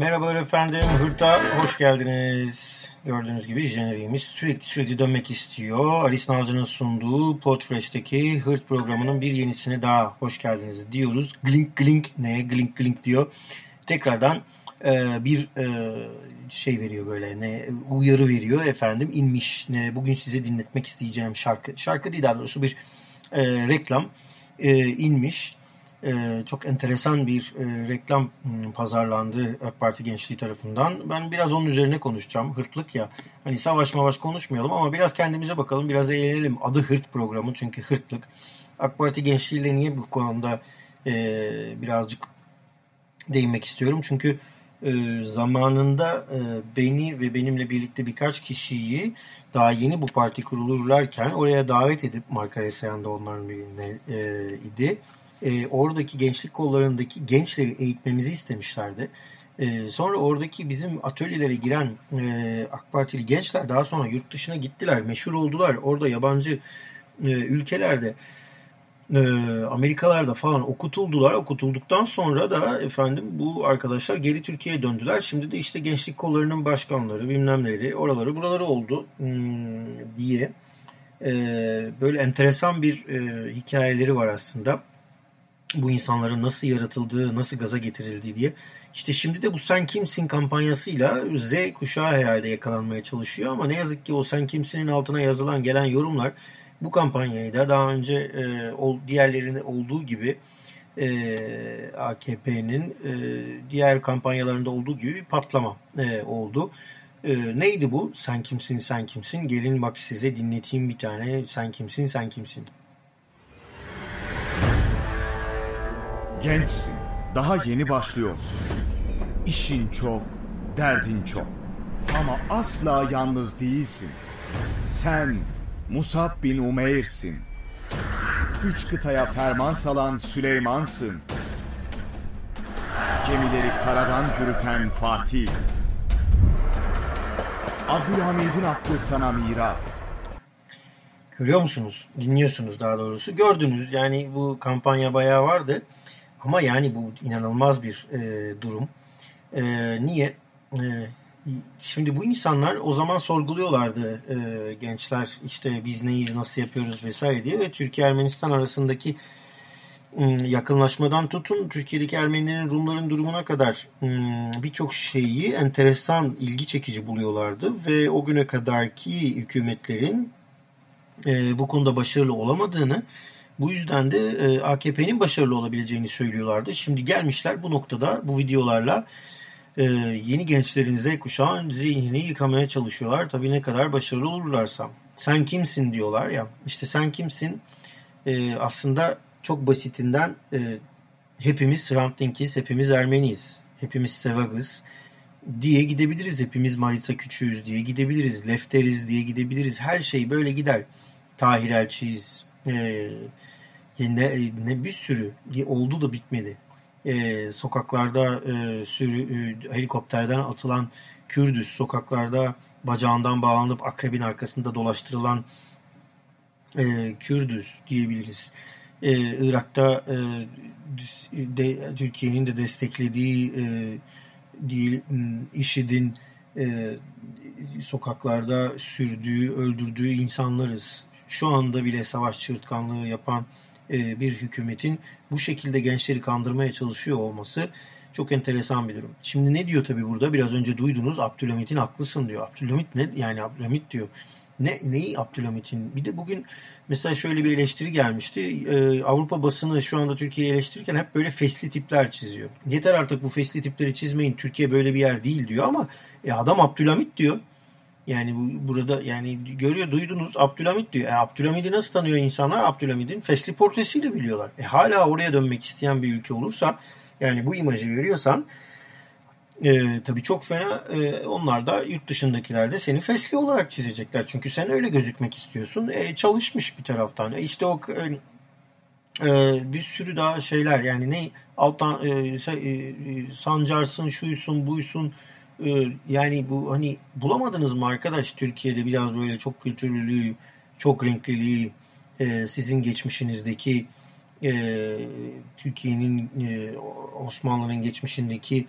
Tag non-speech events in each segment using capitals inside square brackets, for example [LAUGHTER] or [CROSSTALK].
Merhabalar efendim, Hırt'a hoş geldiniz. Gördüğünüz gibi jeneriğimiz sürekli sürekli dönmek istiyor. Alice Nalcı'nın sunduğu Podfresh'teki Hırt programının bir yenisine daha hoş geldiniz diyoruz. Glink glink neye glink glink diyor. Tekrardan e, bir e, şey veriyor böyle ne uyarı veriyor efendim inmiş ne bugün size dinletmek isteyeceğim şarkı şarkı değil daha doğrusu bir e, reklam e, inmiş e, çok enteresan bir e, reklam hmm, pazarlandı AK Parti gençliği tarafından. Ben biraz onun üzerine konuşacağım. Hırtlık ya. Hani savaş mavaş konuşmayalım ama biraz kendimize bakalım. Biraz eğlenelim. Adı Hırt programı çünkü hırtlık. AK Parti gençliğiyle niye bu konuda e, birazcık değinmek istiyorum. Çünkü zamanında beni ve benimle birlikte birkaç kişiyi daha yeni bu parti kurulurlarken oraya davet edip Marka Resayan da onların birinde e, idi e, oradaki gençlik kollarındaki gençleri eğitmemizi istemişlerdi. E, sonra oradaki bizim atölyelere giren e, AK Partili gençler daha sonra yurt dışına gittiler, meşhur oldular. Orada yabancı e, ülkelerde e, Amerikalarda falan okutuldular. Okutulduktan sonra da efendim bu arkadaşlar geri Türkiye'ye döndüler. Şimdi de işte gençlik kollarının başkanları bilmem neleri oraları buraları oldu hmm, diye e, böyle enteresan bir e, hikayeleri var aslında bu insanların nasıl yaratıldığı, nasıl gaza getirildiği diye. İşte şimdi de bu Sen Kimsin kampanyasıyla Z kuşağı herhalde yakalanmaya çalışıyor ama ne yazık ki o Sen Kimsin'in altına yazılan gelen yorumlar bu kampanyayı da daha önce e, diğerlerinde olduğu gibi e, AKP'nin e, diğer kampanyalarında olduğu gibi bir patlama e, oldu. E, neydi bu? Sen kimsin, sen kimsin? Gelin bak size dinleteyim bir tane. Sen kimsin, sen kimsin? Gençsin, daha yeni başlıyorsun. İşin çok, derdin çok. Ama asla yalnız değilsin. Sen Musab bin Umeyr'sin. Üç kıtaya ferman salan Süleyman'sın. Gemileri karadan yürüten Fatih. Abdülhamid'in aklı sana miras. Görüyor musunuz? Dinliyorsunuz daha doğrusu. Gördünüz yani bu kampanya bayağı vardı. Ama yani bu inanılmaz bir e, durum. E, niye? E, şimdi bu insanlar o zaman sorguluyorlardı e, gençler işte biz neyiz, nasıl yapıyoruz vesaire diye ve Türkiye-Ermenistan arasındaki yakınlaşmadan tutun Türkiye'deki Ermenilerin Rumların durumuna kadar birçok şeyi enteresan, ilgi çekici buluyorlardı ve o güne kadarki hükümetlerin bu konuda başarılı olamadığını bu yüzden de e, AKP'nin başarılı olabileceğini söylüyorlardı. Şimdi gelmişler bu noktada bu videolarla e, yeni gençlerin Z kuşağın zihnini yıkamaya çalışıyorlar. Tabii ne kadar başarılı olurlarsa. Sen kimsin diyorlar ya. İşte sen kimsin e, aslında çok basitinden hepimiz Hrant hepimiz Ermeniyiz, hepimiz Sevagız diye gidebiliriz. Hepimiz Maritza Küçüğüz diye gidebiliriz. Lefteriz diye gidebiliriz. Her şey böyle gider. Tahir Elçiyiz, e, ne, ne bir sürü oldu da bitmedi. E, sokaklarda e, sürü, e, helikopterden atılan Kürdüz, sokaklarda bacağından bağlanıp akrebin arkasında dolaştırılan e, Kürdüz diyebiliriz. E, Irak'ta e, de, Türkiye'nin de desteklediği e, değil, IŞİD'in e, sokaklarda sürdüğü, öldürdüğü insanlarız şu anda bile savaş çığırtkanlığı yapan e, bir hükümetin bu şekilde gençleri kandırmaya çalışıyor olması çok enteresan bir durum. Şimdi ne diyor tabii burada? Biraz önce duydunuz Abdülhamit'in haklısın diyor. Abdülhamit ne? Yani Abdülhamit diyor. Ne, neyi Abdülhamit'in? Bir de bugün mesela şöyle bir eleştiri gelmişti. Ee, Avrupa basını şu anda Türkiye'yi eleştirirken hep böyle fesli tipler çiziyor. Yeter artık bu fesli tipleri çizmeyin. Türkiye böyle bir yer değil diyor ama e, adam Abdülhamit diyor. Yani bu, burada yani görüyor duydunuz Abdülhamit diyor. E, Abdülhamid'i nasıl tanıyor insanlar? Abdülhamid'in fesli portresiyle biliyorlar. E, hala oraya dönmek isteyen bir ülke olursa yani bu imajı veriyorsan e, tabii çok fena e, onlar da yurt dışındakiler de seni fesli olarak çizecekler. Çünkü sen öyle gözükmek istiyorsun. E, çalışmış bir taraftan. E, işte o e, e bir sürü daha şeyler yani ne alttan e, e, sancarsın, şuysun, buysun, yani bu hani bulamadınız mı arkadaş Türkiye'de biraz böyle çok kültürlülüğü, çok renkliliği, e, sizin geçmişinizdeki e, Türkiye'nin e, Osmanlı'nın geçmişindeki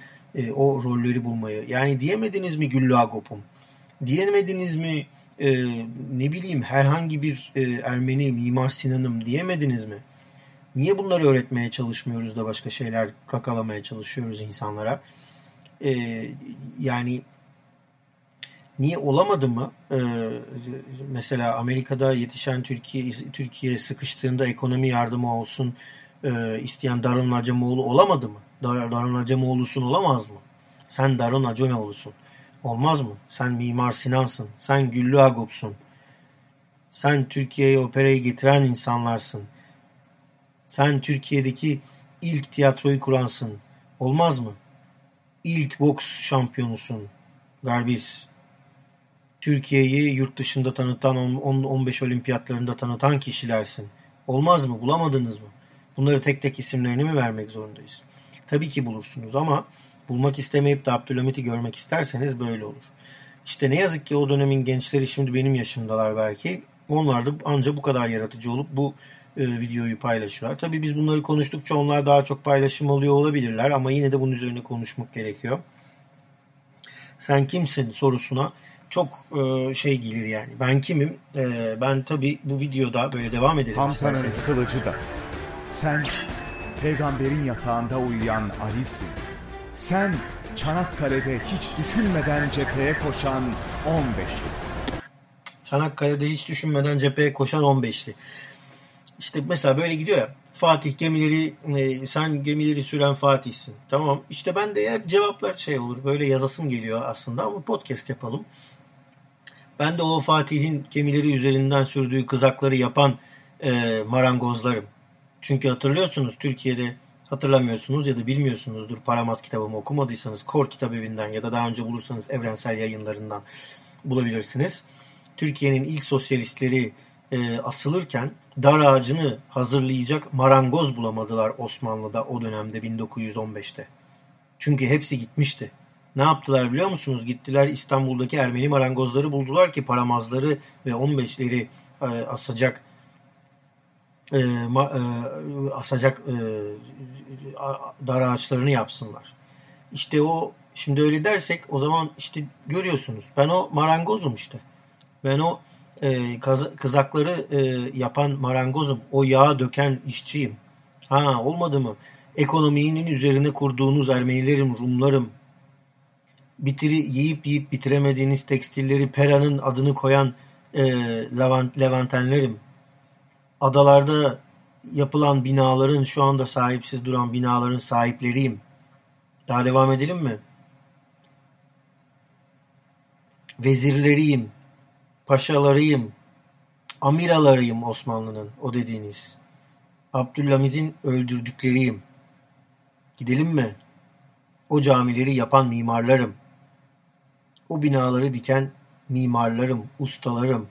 o rolleri bulmayı. Yani diyemediniz mi Güllü Agop'um? Diyemediniz mi ne bileyim herhangi bir Ermeni Mimar Sinan'ım diyemediniz mi? Niye bunları öğretmeye çalışmıyoruz da başka şeyler kakalamaya çalışıyoruz insanlara? E, yani niye olamadı mı? E, mesela Amerika'da yetişen Türkiye Türkiye sıkıştığında ekonomi yardımı olsun e, isteyen Darun Acemoğlu olamadı mı? Dar, Darun Acemoğlu'sun olamaz mı? Sen Darun Acemoğlu'sun. Olmaz mı? Sen Mimar Sinan'sın. Sen Güllü Agop'sun. Sen Türkiye'ye operayı getiren insanlarsın. Sen Türkiye'deki ilk tiyatroyu kuransın. Olmaz mı? İlk boks şampiyonusun. Garbis. Türkiye'yi yurt dışında tanıtan 10-15 olimpiyatlarında tanıtan kişilersin. Olmaz mı? Bulamadınız mı? Bunları tek tek isimlerini mi vermek zorundayız? Tabii ki bulursunuz ama bulmak istemeyip de Abdülhamit'i görmek isterseniz böyle olur. İşte ne yazık ki o dönemin gençleri şimdi benim yaşımdalar belki. Onlar da ancak bu kadar yaratıcı olup bu e, videoyu paylaşıyorlar. Tabii biz bunları konuştukça onlar daha çok paylaşım oluyor olabilirler ama yine de bunun üzerine konuşmak gerekiyor. Sen kimsin sorusuna çok e, şey gelir yani. Ben kimim? E, ben tabii bu videoda böyle devam edelim. Hamza'nın kılıcı da. Sen peygamberin yatağında uyuyan Ali'sin. Sen Çanakkale'de hiç düşünmeden cepheye koşan 15'lisin. Çanakkale'de hiç düşünmeden cepheye koşan 15'li. İşte mesela böyle gidiyor ya. Fatih gemileri e, sen gemileri süren Fatih'sin. Tamam. İşte ben de hep cevaplar şey olur. Böyle yazasım geliyor aslında ama podcast yapalım. Ben de o Fatih'in gemileri üzerinden sürdüğü kızakları yapan e, marangozlarım. Çünkü hatırlıyorsunuz Türkiye'de hatırlamıyorsunuz ya da bilmiyorsunuzdur Paramaz kitabımı okumadıysanız Kor Kitap Evi'nden ya da daha önce bulursanız Evrensel Yayınlarından bulabilirsiniz. Türkiye'nin ilk sosyalistleri e, asılırken dar ağacını hazırlayacak marangoz bulamadılar Osmanlı'da o dönemde 1915'te. Çünkü hepsi gitmişti. Ne yaptılar biliyor musunuz? Gittiler İstanbul'daki Ermeni marangozları buldular ki paramazları ve 15'leri e, asacak e, ma, e, asacak e, dar ağaçlarını yapsınlar. İşte o şimdi öyle dersek o zaman işte görüyorsunuz ben o marangozum işte. Ben o e, kızakları e, yapan marangozum. O yağı döken işçiyim. Ha olmadı mı? Ekonominin üzerine kurduğunuz Ermenilerim, Rumlarım, bitiri, yiyip yiyip bitiremediğiniz tekstilleri Pera'nın adını koyan e, Levant, Levantenlerim, adalarda yapılan binaların şu anda sahipsiz duran binaların sahipleriyim. Daha devam edelim mi? Vezirleriyim, paşalarıyım, amiralarıyım Osmanlı'nın o dediğiniz. Abdülhamid'in öldürdükleriyim. Gidelim mi? O camileri yapan mimarlarım. O binaları diken mimarlarım, ustalarım,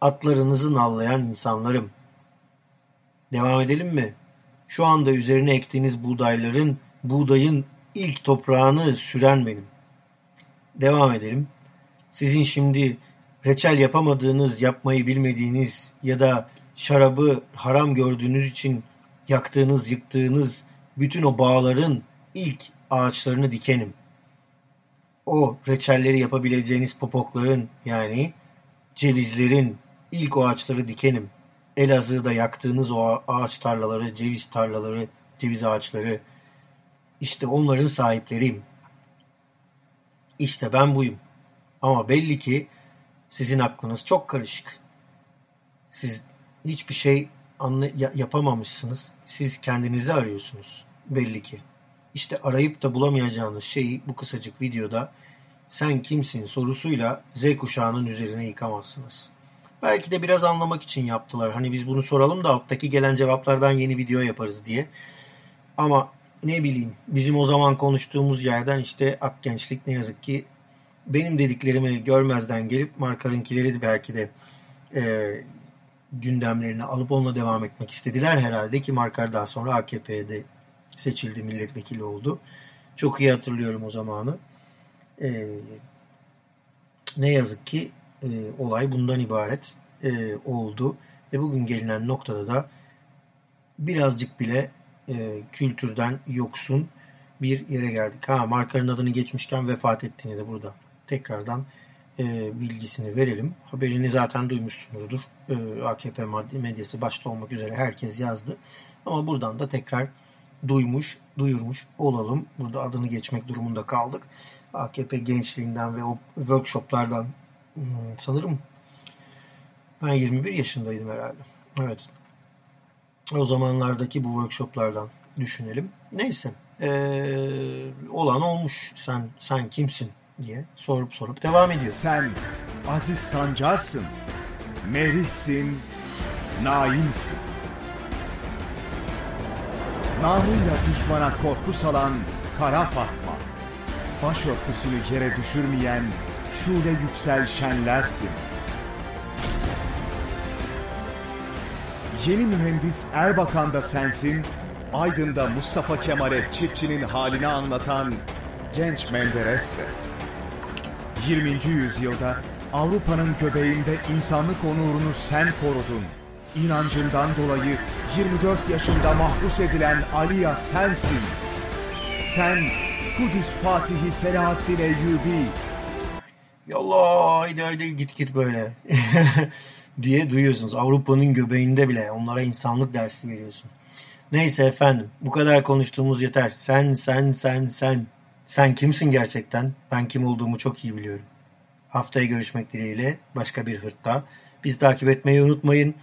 atlarınızı nallayan insanlarım. Devam edelim mi? Şu anda üzerine ektiğiniz buğdayların, buğdayın ilk toprağını süren benim. Devam edelim. Sizin şimdi reçel yapamadığınız, yapmayı bilmediğiniz ya da şarabı haram gördüğünüz için yaktığınız, yıktığınız bütün o bağların ilk ağaçlarını dikenim. O reçelleri yapabileceğiniz popokların yani cevizlerin ilk o ağaçları dikenim. Elazığ'da yaktığınız o ağaç tarlaları, ceviz tarlaları, ceviz ağaçları işte onların sahipleriyim. İşte ben buyum. Ama belli ki sizin aklınız çok karışık. Siz hiçbir şey anla yapamamışsınız. Siz kendinizi arıyorsunuz belli ki. İşte arayıp da bulamayacağınız şeyi bu kısacık videoda sen kimsin sorusuyla Z kuşağının üzerine yıkamazsınız. Belki de biraz anlamak için yaptılar. Hani biz bunu soralım da alttaki gelen cevaplardan yeni video yaparız diye. Ama ne bileyim bizim o zaman konuştuğumuz yerden işte ak gençlik ne yazık ki benim dediklerimi görmezden gelip Markar'ınkileri de belki de e, gündemlerini alıp onunla devam etmek istediler herhalde ki Markar daha sonra AKP'de seçildi, milletvekili oldu. Çok iyi hatırlıyorum o zamanı. E, ne yazık ki e, olay bundan ibaret e, oldu ve bugün gelinen noktada da birazcık bile e, kültürden yoksun bir yere geldik. Ha markanın adını geçmişken vefat ettiğini de burada tekrardan e, bilgisini verelim. Haberini zaten duymuşsunuzdur. E, AKP medyası başta olmak üzere herkes yazdı. Ama buradan da tekrar duymuş, duyurmuş olalım. Burada adını geçmek durumunda kaldık. AKP gençliğinden ve o workshoplardan hmm, sanırım ben 21 yaşındaydım herhalde. Evet. O zamanlardaki bu workshoplardan düşünelim. Neyse. Ee, olan olmuş. Sen sen kimsin diye sorup sorup devam ediyor. Sen Aziz Sancar'sın. Merihsin. Nainsin. Namıyla düşmana korku salan Kara Fatma. Başörtüsünü yere düşürmeyen şule yüksel şenlersin. Yeni mühendis Erbakan da sensin, Aydın'da Mustafa Kemal'e çiftçinin halini anlatan genç Menderes de. 20. yüzyılda Avrupa'nın göbeğinde insanlık onurunu sen korudun. İnancından dolayı 24 yaşında mahpus edilen Aliya sensin. Sen Kudüs Fatihi Selahaddin Eyyubi. Yallah haydi haydi git git böyle [LAUGHS] diye duyuyorsunuz. Avrupa'nın göbeğinde bile onlara insanlık dersi veriyorsun. Neyse efendim bu kadar konuştuğumuz yeter. Sen sen sen sen. Sen kimsin gerçekten? Ben kim olduğumu çok iyi biliyorum. Haftaya görüşmek dileğiyle başka bir hırtta. Bizi takip etmeyi unutmayın.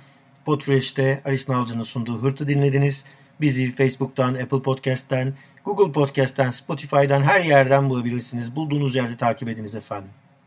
Podfresh'te Aris Nalcı'nın sunduğu hırtı dinlediniz. Bizi Facebook'tan, Apple Podcast'ten, Google Podcast'ten, Spotify'dan her yerden bulabilirsiniz. Bulduğunuz yerde takip ediniz efendim.